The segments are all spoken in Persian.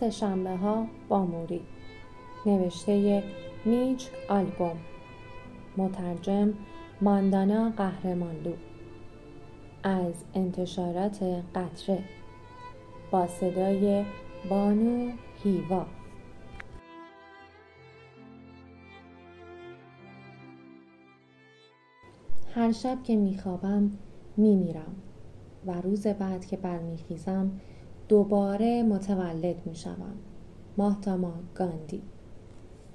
سهشنبه ها با موری. نوشته میچ آلبوم. مترجم ماندانا قهرمانلو. از انتشارات قطره. با صدای بانو هیوا. هر شب که میخوابم میمیرم. و روز بعد که برمیخیزم دوباره متولد می‌شوم. ماهتاما گاندی.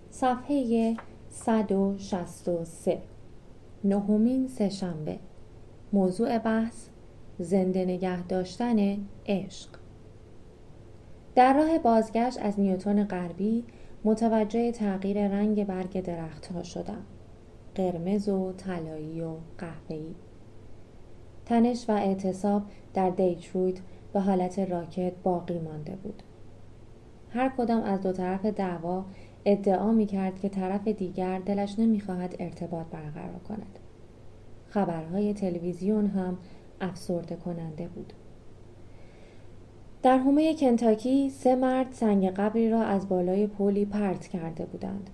صفحه 163 نهمین سهشنبه. موضوع بحث زنده نگه داشتن عشق. در راه بازگشت از نیوتون غربی متوجه تغییر رنگ برگ درختها شدم. قرمز و طلایی و قهوه‌ای. تنش و اعتصاب در دیترویت به حالت راکد باقی مانده بود. هر کدام از دو طرف دعوا ادعا می کرد که طرف دیگر دلش نمی‌خواهد ارتباط برقرار کند. خبرهای تلویزیون هم افسرده کننده بود. در حومه کنتاکی سه مرد سنگ قبری را از بالای پلی پرت کرده بودند.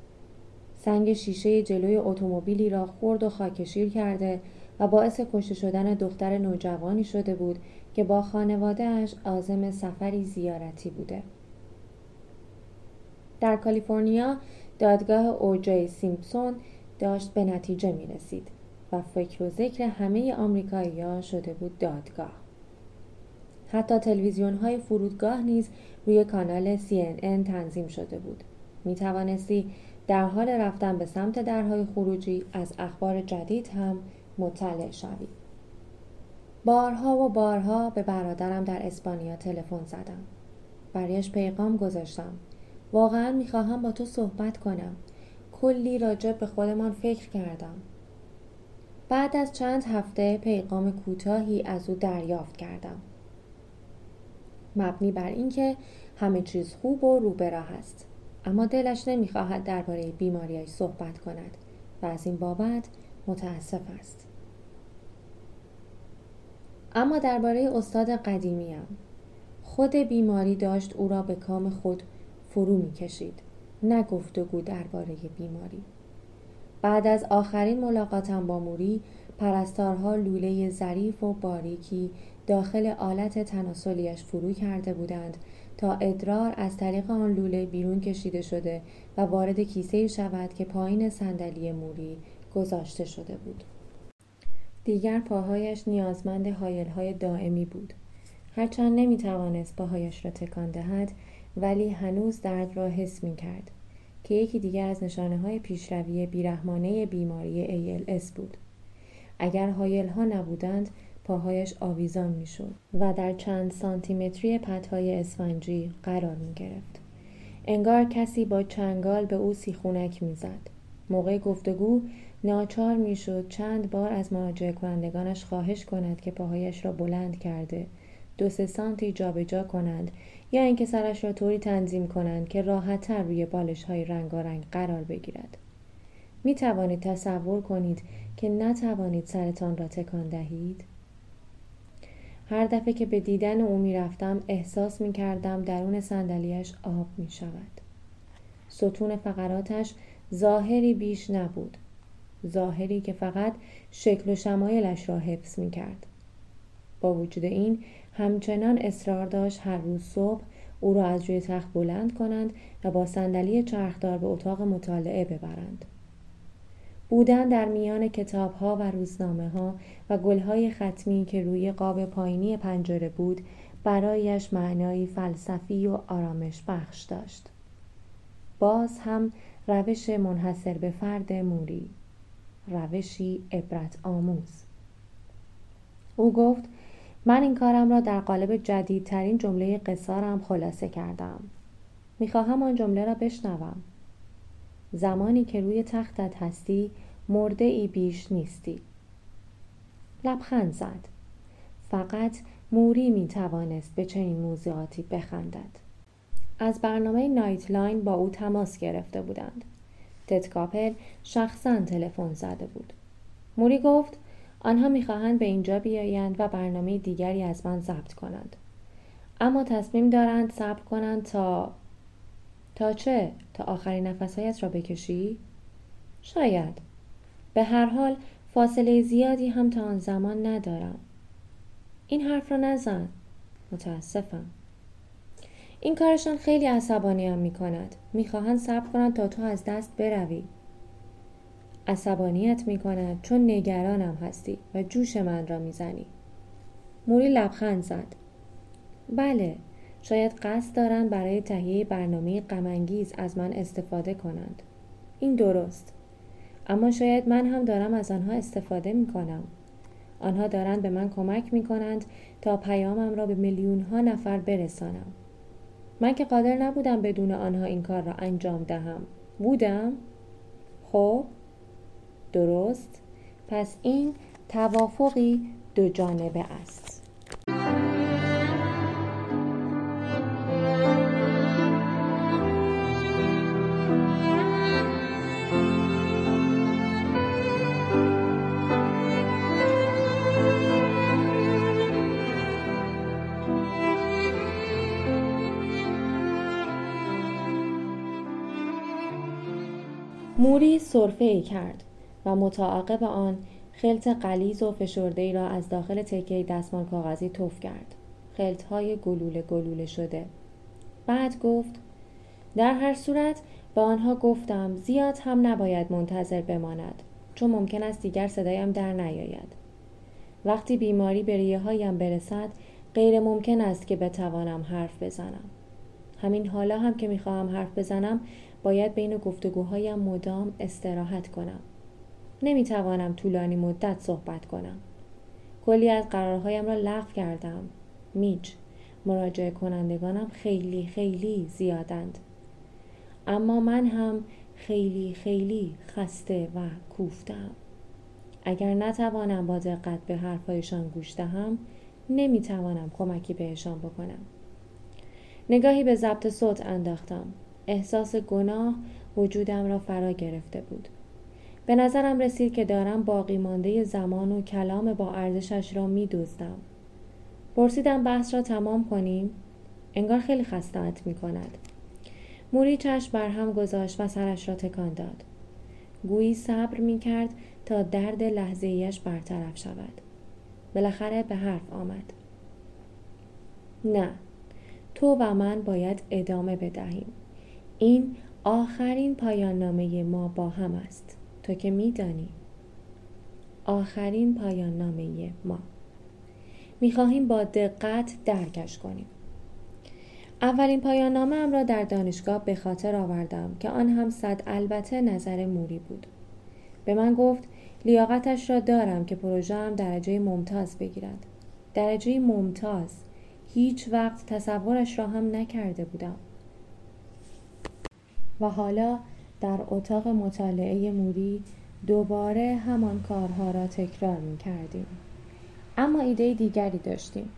سنگ شیشه جلوی اتومبیلی را خرد و خاکشیر کرده و باعث کشته شدن دختر نوجوانی شده بود که با خانوادهش عازم سفری زیارتی بوده. در کالیفرنیا دادگاه اوجای سیمپسون داشت به نتیجه می رسید و فکر و ذکر همه آمریکایی شده بود دادگاه. حتی تلویزیون های فرودگاه نیز روی کانال CNN تنظیم شده بود. می توانستی در حال رفتن به سمت درهای خروجی از اخبار جدید هم مطلع شوی. بارها و بارها به برادرم در اسپانیا تلفن زدم. برایش پیغام گذاشتم. واقعا می‌خواهم با تو صحبت کنم. کلی راجب به خودمان فکر کردم. بعد از چند هفته پیغام کوتاهی از او دریافت کردم. مبنی بر اینکه همه چیز خوب و رو راه است. اما دلش نمی‌خواهد درباره بیماریش صحبت کند و از این بابت متاسف است. اما درباره استاد قدیمیم. خود بیماری داشت او را به کام خود فرو می‌کشید. نه گفتگو درباره بیماری. بعد از آخرین ملاقاتم با موری پرستارها لوله ظریف و باریکی داخل آلت تناسلیش فرو کرده بودند تا ادرار از طریق آن لوله بیرون کشیده شده و وارد کیسه شود که پایین صندلی موری گذاشته شده بود. دیگر پاهایش نیازمند های دائمی بود هرچند نمی توانست پاهایش را تکان دهد ولی هنوز درد را حس می کرد که یکی دیگر از نشانه های پیشروی بیرحمانه بیماری ALS بود اگر هایل ها نبودند پاهایش آویزان می شد و در چند سانتیمتری پتهای اسفنجی قرار می گرفت. انگار کسی با چنگال به او سیخونک می زد. موقع گفتگو ناچار می‌شد چند بار از مراجعه کنندگانش خواهش کند که پاهایش را بلند کرده دو سه سانتی جابجا کنند یا اینکه سرش را طوری تنظیم کنند که راحتتر روی بالش های رنگارنگ قرار بگیرد. می توانید تصور کنید که نتوانید سرتان را تکان دهید؟ هر دفعه که به دیدن او می رفتم احساس می کردم درون صندلیاش آب می شود ستون فقراتش ظاهری بیش نبود. ظاهری که فقط شکل و شمایلش را حفظ می کرد. با وجود این همچنان اصرار داشت هر روز صبح او را از روی تخت بلند کنند و با صندلی چرخدار به اتاق مطالعه ببرند. بودن در میان کتاب ها و روزنامه ها و گل های ختمی که روی قاب پایینی پنجره بود برایش معنایی فلسفی و آرامش بخش داشت. باز هم روش منحصر به فرد موری روشی عبرت آموز. او گفت من این کارم را در قالب جدیدترین جمله قصارم خلاصه کردم. می‌خواهم آن جمله را بشنوم. زمانی که روی تختت هستی مرده ای بیش نیستی. لبخند زد. فقط موری می توانست به چنین موضوعاتی بخندد. از برنامه نایت لاین با او تماس گرفته بودند. تتکاپل شخصا تلفن زده بود. موری گفت آنها می‌خواهند به اینجا بیایند و برنامه دیگری از من ضبط کنند. اما تصمیم دارند صبر کنند تا تا چه؟ تا آخرین نفسهایت را بکشی؟ شاید. به هر حال فاصله زیادی هم تا آن زمان ندارم. این حرف را نزن. متاسفم. این کارشان خیلی عصبانیم می کند می‌خواهند صبر کنند تا تو از دست بروی. عصبانیت می کند چون نگرانم هستی و جوش من را می‌زنی. موری لبخند زد. بله شاید قصد دارند برای تهیه برنامه غمانگیز از من استفاده کنند. این درست. اما شاید من هم دارم از آنها استفاده می کنم آنها دارند به من کمک می کنند تا پیامم را به میلیون ها نفر برسانم. من که قادر نبودم بدون آنها این کار را انجام دهم. بودم؟ خب درست. پس این توافقی دو جانبه است. موری صرفه ای کرد و متعاقب آن خلط قلیز و فشرده ای را از داخل تکه دستمال کاغذی توف کرد. خلط های گلوله گلوله شده. بعد گفت در هر صورت به آنها گفتم زیاد هم نباید منتظر بماند چون ممکن است دیگر صدایم در نیاید. وقتی بیماری به ریه هایم برسد غیر ممکن است که بتوانم حرف بزنم. همین حالا هم که می‌خواهم حرف بزنم باید بین گفتگوهایم مدام استراحت کنم. نمی‌توانم طولانی مدت صحبت کنم. کلی از قرارهایم را لغو کردم. میچ مراجعه کنندگانم خیلی خیلی زیادند. اما من هم خیلی خیلی خسته و کوفتم. اگر نتوانم با دقت به حرفهایشان گوش دهم نمی‌توانم کمکی بهشان بکنم. نگاهی به ضبط صوت انداختم. احساس گناه وجودم را فرا گرفته بود. به نظرم رسید که دارم باقی مانده زمان و کلام با ارزشش را می دوزدم. پرسیدم بحث را تمام کنیم؟ انگار خیلی خستت می کند. موری چشم بر گذاشت و سرش را تکان داد. گویی صبر می کرد تا درد لحظه ایش برطرف شود. بالاخره به حرف آمد. نه تو و من باید ادامه بدهیم. این آخرین پایان نامه ما با هم است. تو که میدانی. آخرین پایان نامه ما. می‌خواهیم با دقت درکش کنیم. اولین پایان نامه ام را در دانشگاه به خاطر آوردم که آن هم صد البته نظر موری بود. به من گفت لیاقتش را دارم که پروژه هم درجه ممتاز بگیرد. درجه ممتاز. هیچ وقت تصورش را هم نکرده بودم. و حالا در اتاق مطالعه موری دوباره همان کارها را تکرار می کردیم. اما ایده دیگری داشتیم.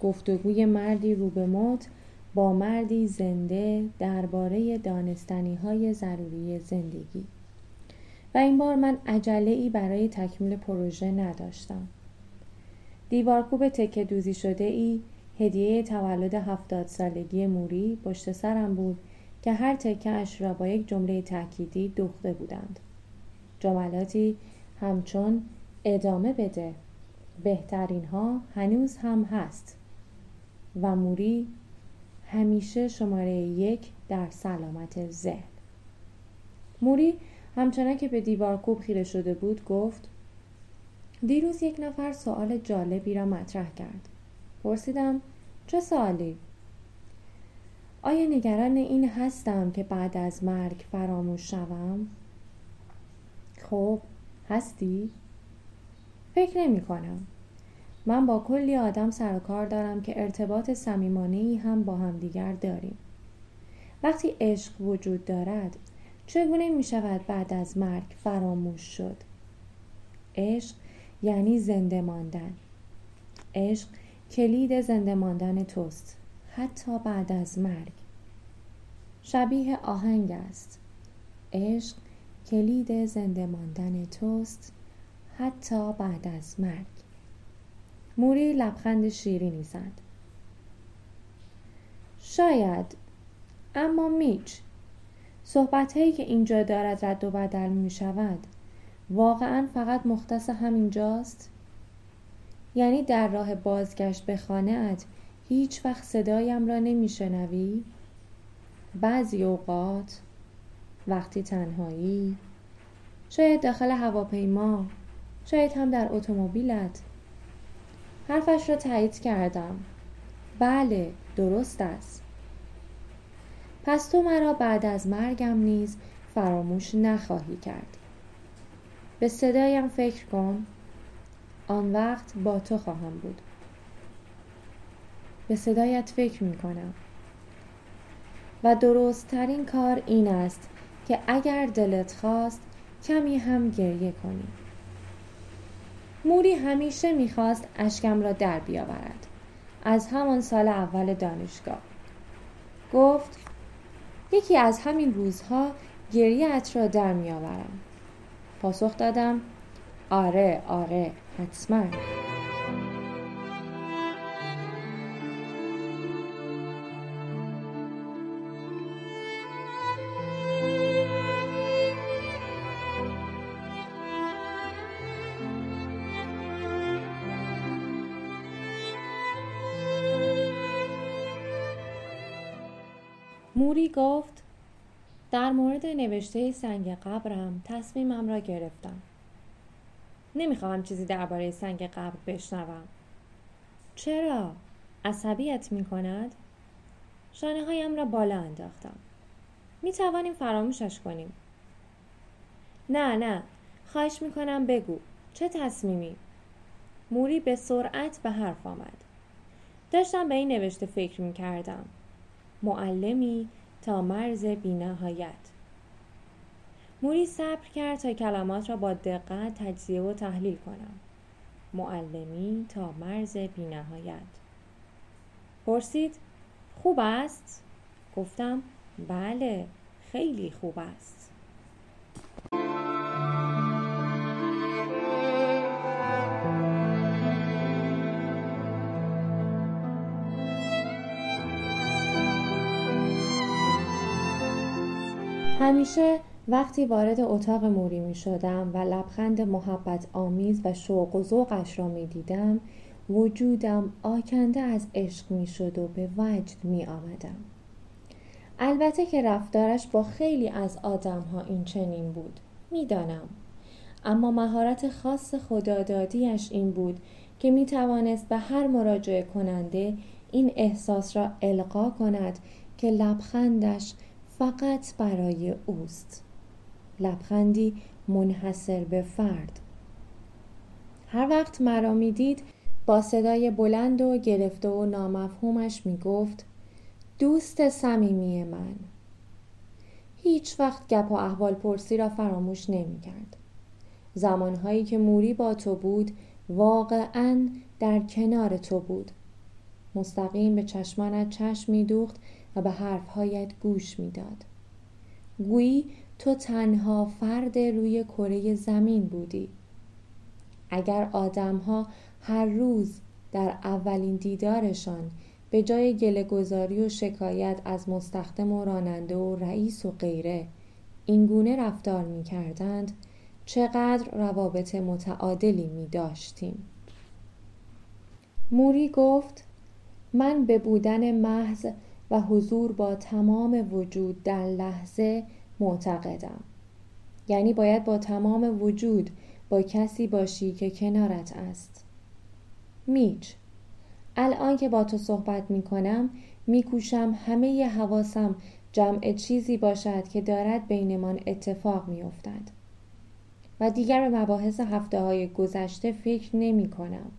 گفتگوی مردی رو به موت با مردی زنده درباره دانستنی های ضروری زندگی. و این بار من عجله ای برای تکمیل پروژه نداشتم. دیوارکوب تکه دوزی شده ای هدیه تولد هفتاد سالگی موری پشت سرم بود که هر تکهش را با یک جمله تأکیدی دوخته بودند. جملاتی همچون ادامه بده بهترین ها هنوز هم هست و موری همیشه شماره یک در سلامت ذهن. موری همچنان که به دیوار کوب خیره شده بود گفت دیروز یک نفر سوال جالبی را مطرح کرد. پرسیدم چه سوالی؟ آیا نگران این هستم که بعد از مرگ فراموش شوم؟ خب هستی؟ فکر نمی کنم. من با کلی آدم سر و کار دارم که ارتباط صمیمانه ای هم با همدیگر داریم. وقتی عشق وجود دارد چگونه می شود بعد از مرگ فراموش شد؟ عشق یعنی زنده ماندن. عشق کلید زنده ماندن توست. حتی بعد از مرگ. شبیه آهنگ است. عشق کلید زنده ماندن توست حتی بعد از مرگ. موری لبخند شیرینی زد. شاید اما میچ صحبت هایی که اینجا دارد رد و بدل می شود واقعا فقط مختص همینجاست؟ یعنی در راه بازگشت به خانه ات هیچ وقت صدایم را نمی شنوی؟ بعضی اوقات وقتی تنهایی شاید داخل هواپیما شاید هم در اتومبیلت. حرفش را تایید کردم. بله درست است. پس تو مرا بعد از مرگم نیز فراموش نخواهی کرد. به صدایم فکر کن. آن وقت با تو خواهم بود. به صدایت فکر می کنم و درست ترین کار این است که اگر دلت خواست کمی هم گریه کنی. موری همیشه می‌خواست اشکم را در بیاورد. از همان سال اول دانشگاه. گفت یکی از همین روزها گریه را در میآورم. پاسخ دادم آره آره حتما. موری گفت در مورد نوشته سنگ قبرم تصمیمم را گرفتم. نمی‌خواهم چیزی درباره سنگ قبر بشنوم. چرا؟ عصبیت می کند؟ شانه هایم را بالا انداختم. می توانیم فراموشش کنیم. نه نه. خواهش می کنم بگو. چه تصمیمی؟ موری به سرعت به حرف آمد. داشتم به این نوشته فکر می کردم معلمی تا مرز بینهایت. موری صبر کرد تا کلمات را با دقت تجزیه و تحلیل کنم. معلمی تا مرز بینهایت. پرسید خوب است؟ گفتم بله خیلی خوب است. همیشه وقتی وارد اتاق موری می شدم و لبخند محبت آمیز و شوق و ذوقش را می دیدم وجودم آکنده از عشق می شد و به وجد می آمدم. البته که رفتارش با خیلی از آدم ها این چنین بود می‌دانم اما مهارت خاص خدادادیش این بود که می توانست به هر مراجعه کننده این احساس را القا کند که لبخندش فقط برای اوست. لبخندی منحصر به فرد. هر وقت مرا می‌دید با صدای بلند و گرفته و نامفهومش می‌گفت دوست صمیمی من. هیچ وقت گپ و احوال پرسی را فراموش نمی کرد. زمانهایی که موری با تو بود واقعا در کنار تو بود. مستقیم به چشمانت چشم میدوخت و به حرفهایت گوش می‌داد گویی تو تنها فرد روی کره زمین بودی اگر آدمها هر روز در اولین دیدارشان به جای گله و شکایت از مستخدم و راننده و رئیس و غیره اینگونه رفتار می کردند چقدر روابط متعادلی می داشتیم. موری گفت من به بودن محض و حضور با تمام وجود در لحظه معتقدم یعنی باید با تمام وجود با کسی باشی که کنارت است میچ الان که با تو صحبت می کنم می کوشم همه ی حواسم جمع چیزی باشد که دارد بینمان اتفاق می افتد. و دیگر به مباحث هفته های گذشته فکر نمی کنم.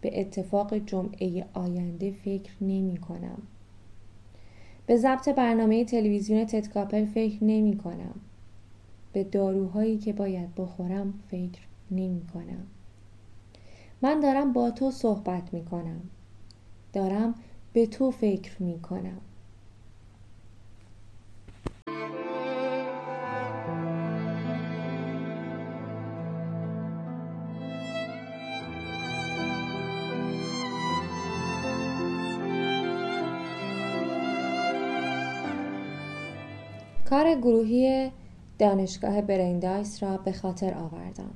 به اتفاق جمعه آینده فکر نمی کنم. به ضبط برنامه تلویزیون تتکاپل فکر نمی کنم. به داروهایی که باید بخورم فکر نمی کنم. من دارم با تو صحبت می کنم. دارم به تو فکر می کنم. کار گروهی دانشگاه برندایس را به خاطر آوردم.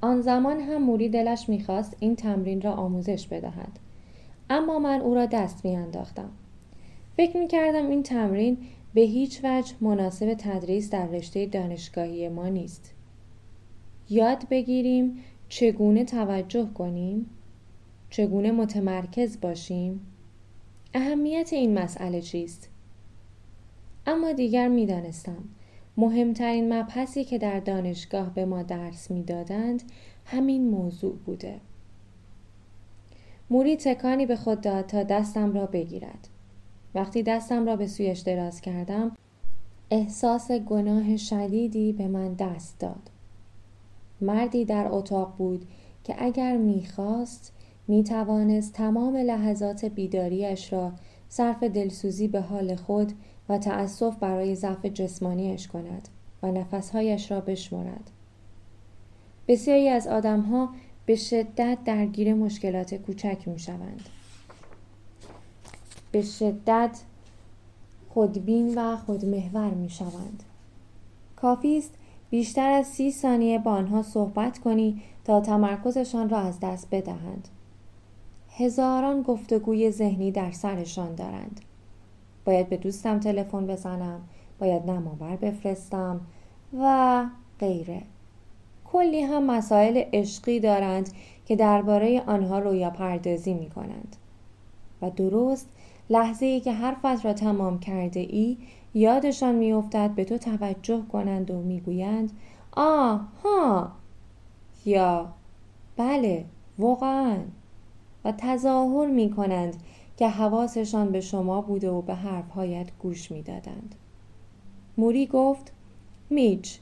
آن زمان هم موری دلش می‌خواست این تمرین را آموزش بدهد. اما من او را دست میانداختم. فکر می‌کردم این تمرین به هیچ وجه مناسب تدریس در رشته دانشگاهی ما نیست. یاد بگیریم چگونه توجه کنیم چگونه متمرکز باشیم؟ اهمیت این مسئله چیست؟ اما دیگر می‌دانستم. مهمترین مبحثی که در دانشگاه به ما درس می‌دادند همین موضوع بوده. موری تکانی به خود داد تا دستم را بگیرد. وقتی دستم را به سویش دراز کردم احساس گناه شدیدی به من دست داد. مردی در اتاق بود که اگر می‌خواست می‌توانست تمام لحظات بیداریش را صرف دلسوزی به حال خود و تأسف برای ضعف جسمانیش کند و نفسهایش را بشمرد بسیاری از آدمها به شدت درگیر مشکلات کوچک می شوند. به شدت خودبین و خودمحور می شوند. کافی است بیشتر از سی ثانیه با آنها صحبت کنی تا تمرکزشان را از دست بدهند. هزاران گفتگوی ذهنی در سرشان دارند. باید به دوستم تلفن بزنم، باید نماور بفرستم و غیره. کلی هم مسائل عشقی دارند که درباره آنها رویا پردازی می کنند. و درست لحظه ای که حرفت را تمام کرده ای یادشان میافتد به تو توجه کنند و می‌گویند آه ها یا بله واقعا و تظاهر می کنند که حواسشان به شما بوده و به حرفهایت گوش می‌دادند. موری گفت میچ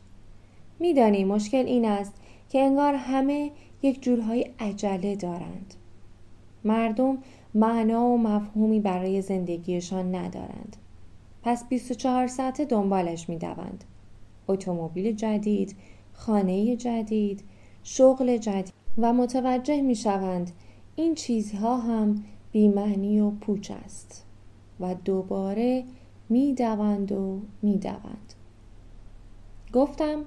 میدانی مشکل این است که انگار همه یک جورهای عجله دارند. مردم معنا و مفهومی برای زندگیشان ندارند. پس 24 ساعته دنبالش می‌دوند. اتومبیل جدید، خانه جدید، شغل جدید و متوجه می شوند این چیزها هم بیمعنی و پوچ است و دوباره می دوند و می دوند. گفتم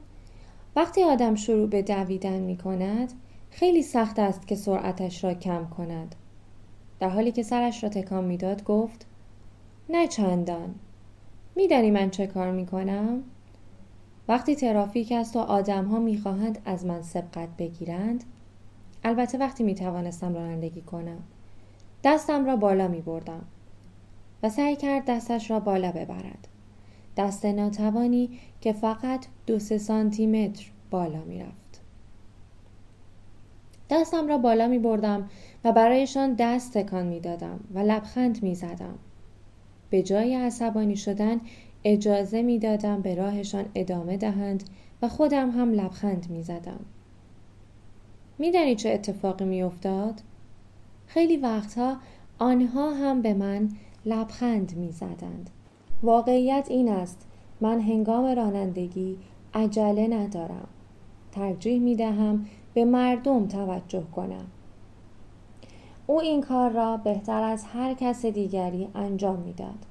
وقتی آدم شروع به دویدن می کند خیلی سخت است که سرعتش را کم کند. در حالی که سرش را تکان می‌داد گفت نه چندان میدانی من چه کار می کنم؟ وقتی ترافیک است و آدم ها می خواهند از من سبقت بگیرند البته وقتی می توانستم رانندگی کنم دستم را بالا می بردم و سعی کرد دستش را بالا ببرد دست ناتوانی که فقط دو سه سانتی متر بالا می رفت. دستم را بالا می بردم و برایشان دست تکان می دادم و لبخند می زدم. به جای عصبانی شدن اجازه می دادم به راهشان ادامه دهند و خودم هم لبخند می زدم. میدانی چه اتفاقی می افتاد؟ خیلی وقتها آنها هم به من لبخند می زدند. واقعیت این است من هنگام رانندگی عجله ندارم. ترجیح می دهم به مردم توجه کنم. او این کار را بهتر از هر کس دیگری انجام می‌داد.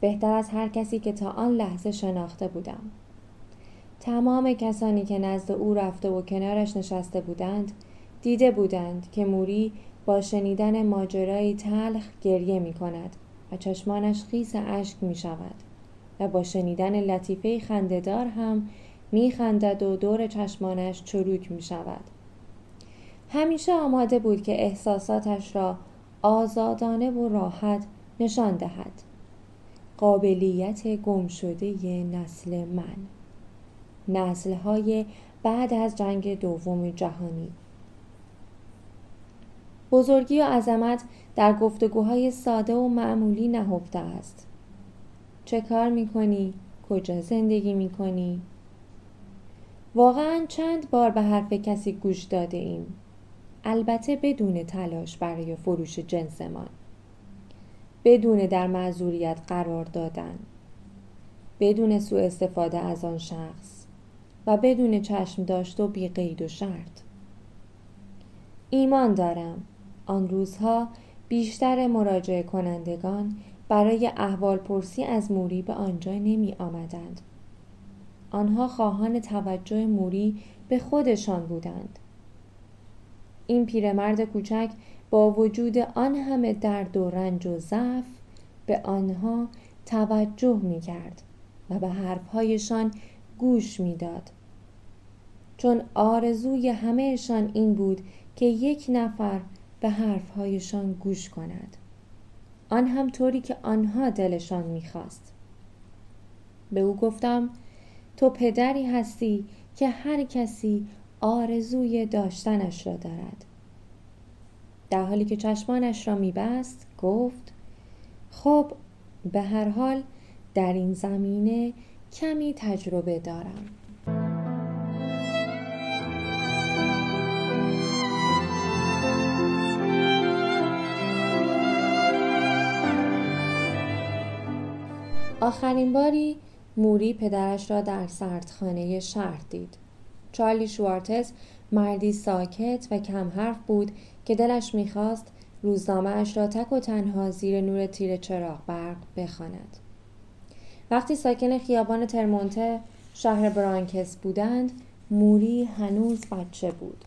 بهتر از هر کسی که تا آن لحظه شناخته بودم. تمام کسانی که نزد او رفته و کنارش نشسته بودند دیده بودند که موری با شنیدن ماجرایی تلخ گریه می کند و چشمانش خیس اشک می شود و با شنیدن لطیفه خندهدار هم می خندد و دور چشمانش چروک می شود. همیشه آماده بود که احساساتش را آزادانه و راحت نشان دهد. قابلیت گم شده نسل من نسلهای بعد از جنگ دوم جهانی بزرگی و عظمت در گفتگوهای ساده و معمولی نهفته است. چه کار می‌کنی؟ کجا زندگی می‌کنی؟ واقعا چند بار به حرف کسی گوش داده ایم. البته بدون تلاش برای فروش جنسمان. بدون در معذوریت قرار دادن. بدون سوء استفاده از آن شخص. و بدون چشم داشت و بی قید و شرط. ایمان دارم. آن روزها بیشتر مراجعه کنندگان برای احوال پرسی از موری به آنجا نمی آمدند. آنها خواهان توجه موری به خودشان بودند. این پیرمرد کوچک با وجود آن همه درد و رنج و ضعف به آنها توجه می کرد و به حرفهایشان گوش می‌داد. چون آرزوی همهشان این بود که یک نفر به حرفهایشان گوش کند. آن هم طوری که آنها دلشان می‌خواست. به او گفتم تو پدری هستی که هر کسی آرزوی داشتنش را دارد. در حالی که چشمانش را میبست گفت خب به هر حال در این زمینه کمی تجربه دارم آخرین باری موری پدرش را در سردخانه شهر دید. چارلی شوارتز مردی ساکت و کم حرف بود که دلش می‌خواست روزنامه را تک و تنها زیر نور تیر چراغ برق بخواند. وقتی ساکن خیابان ترمونته شهر برانکس بودند موری هنوز بچه بود.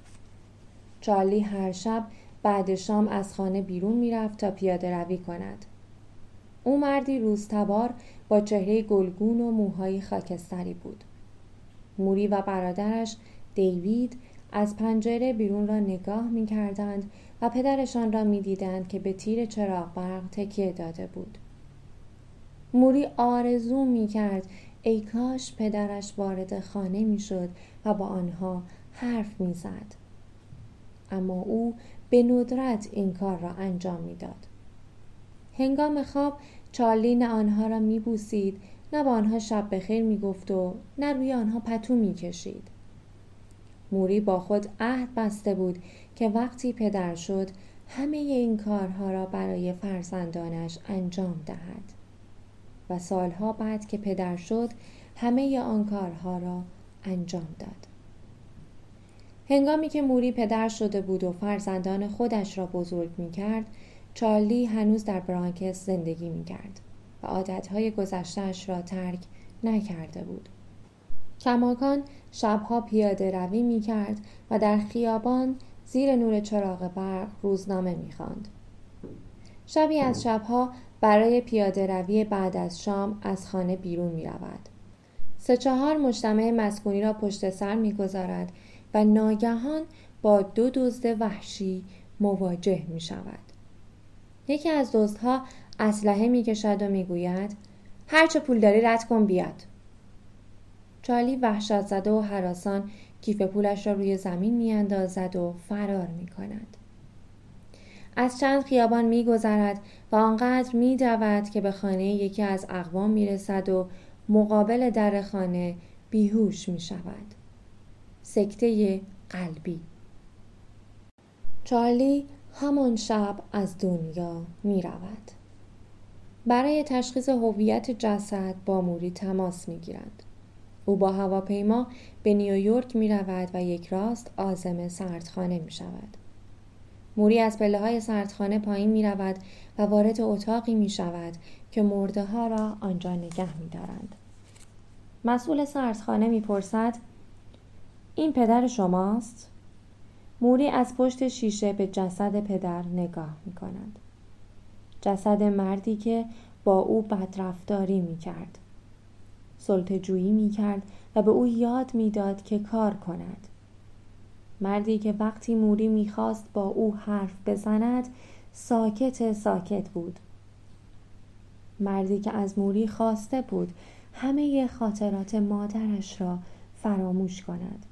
چارلی هر شب بعد شام از خانه بیرون می‌رفت تا پیاده روی کند. او مردی روزتبار با چهره گلگون و موهای خاکستری بود. موری و برادرش دیوید از پنجره بیرون را نگاه می کردند و پدرشان را می دیدند که به تیر چراغ برق تکیه داده بود. موری آرزو می کرد ای کاش پدرش وارد خانه می شد و با آنها حرف می زد. اما او به ندرت این کار را انجام می‌داد. هنگام خواب چارلی نه آنها را می بوسید نه با آنها شب بخیر می گفت و نه روی آنها پتو می کشید. موری با خود عهد بسته بود که وقتی پدر شد همه این کارها را برای فرزندانش انجام دهد و سالها بعد که پدر شد همه آن کارها را انجام داد. هنگامی که موری پدر شده بود و فرزندان خودش را بزرگ می کرد چارلی هنوز در برانکس زندگی می کرد و عادتهای گذشتهش را ترک نکرده بود. کماکان شبها پیاده روی می کرد و در خیابان زیر نور چراغ برق روزنامه می خاند. شبی از شبها برای پیاده روی بعد از شام از خانه بیرون می رود. سه چهار مجتمع مسکونی را پشت سر می گذارد و ناگهان با دو دزد وحشی مواجه می شود. یکی از دزدها اسلحه می کشد و می گوید هرچه پول داری رد کن بیاد. چارلی وحشت زده و حراسان کیف پولش را روی زمین میاندازد و فرار می کند. از چند خیابان می گذرد و آنقدر می دود که به خانه یکی از اقوام می رسد و مقابل در خانه بیهوش می شود. سکته قلبی چارلی همان شب از دنیا می رود. برای تشخیص هویت جسد با موری تماس می گیرند. او با هواپیما به نیویورک می رود و یک راست آزم سردخانه می شود. موری از پله های سردخانه پایین می رود و وارد اتاقی می شود که مرده ها را آنجا نگه می دارند. مسئول سردخانه می پرسد این پدر شماست؟ موری از پشت شیشه به جسد پدر نگاه می کند. جسد مردی که با او بدرفتاری می کرد. سلطجویی می کرد و به او یاد می‌داد که کار کند. مردی که وقتی موری می‌خواست با او حرف بزند ساکت ساکت بود. مردی که از موری خواسته بود همه خاطرات مادرش را فراموش کند.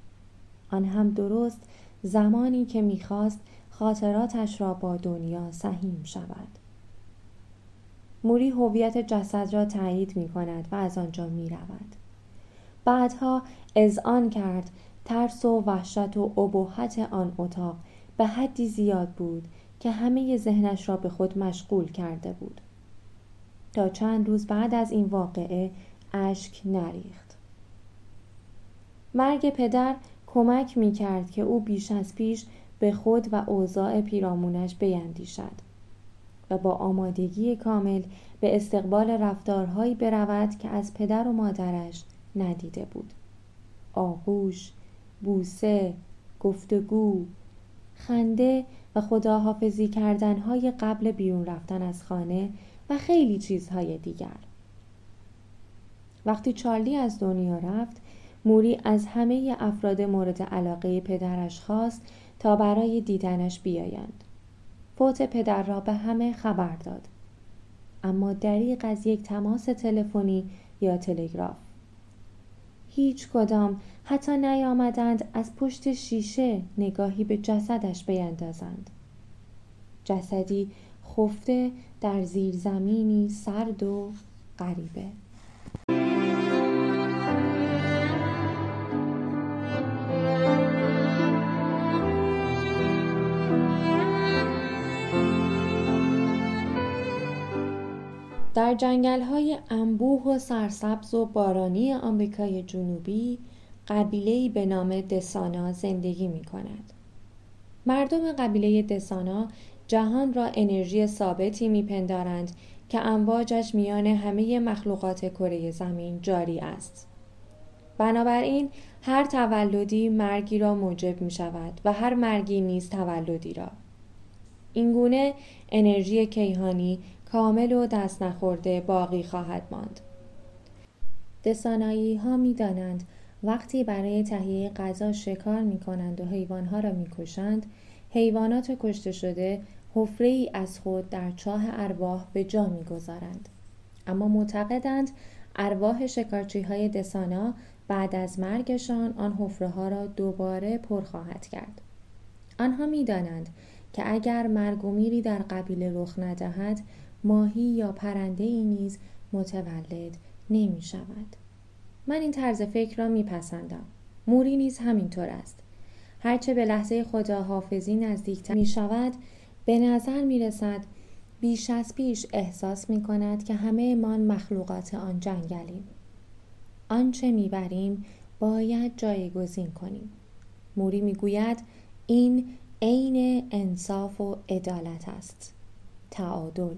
آن هم درست زمانی که می‌خواست خاطراتش را با دنیا سهیم شود. موری هویت جسد را تایید می کند و از آنجا می رود. بعدها آن کرد ترس و وحشت و ابهت آن اتاق به حدی زیاد بود که همه ذهنش را به خود مشغول کرده بود. تا چند روز بعد از این واقعه اشک نریخت. مرگ پدر کمک می کرد که او بیش از پیش به خود و اوضاع پیرامونش بیندیشد. و با آمادگی کامل به استقبال رفتارهایی برود که از پدر و مادرش ندیده بود آغوش بوسه گفتگو خنده و خداحافظی کردنهای قبل بیرون رفتن از خانه و خیلی چیزهای دیگر وقتی چارلی از دنیا رفت موری از همه افراد مورد علاقه پدرش خواست تا برای دیدنش بیایند. فوت پدر را به همه خبر داد. اما دریق از یک تماس تلفنی یا تلگراف. هیچ کدام حتی نیامدند از پشت شیشه نگاهی به جسدش بیندازند. جسدی خفته در زیر زمینی سرد و غریبه. در جنگل های انبوه و سرسبز و بارانی آمریکای جنوبی قبیله به نام دسانا زندگی می کند. مردم قبیله دسانا جهان را انرژی ثابتی میپندارند که امواجش میان همه مخلوقات کره زمین جاری است. بنابراین هر تولدی مرگی را موجب می شود و هر مرگی نیز تولدی را. اینگونه انرژی کیهانی کامل و دست نخورده باقی خواهد ماند. دسانایی ها می دانند وقتی برای تهیه غذا شکار می کنند و حیوانها را می کشند، حیوانات کشته شده حفره ای از خود در چاه ارواح به جا می گذارند. اما معتقدند ارواح شکارچی های دسانا بعد از مرگشان آن حفره ها را دوباره پر خواهد کرد. آنها می دانند که اگر مرگ در قبیله رخ ندهد ماهی یا پرنده ای نیز متولد نمی شود. من این طرز فکر را میپسندم. موری نیز همینطور است. هرچه به لحظه خداحافظی نزدیکتر می شود به نظر می رسد بیش از پیش احساس می کند که همه من مخلوقات آن جنگلیم. آنچه می‌بریم باید جایگزین کنیم. موری می‌گوید این عین انصاف و عدالت است. تعادل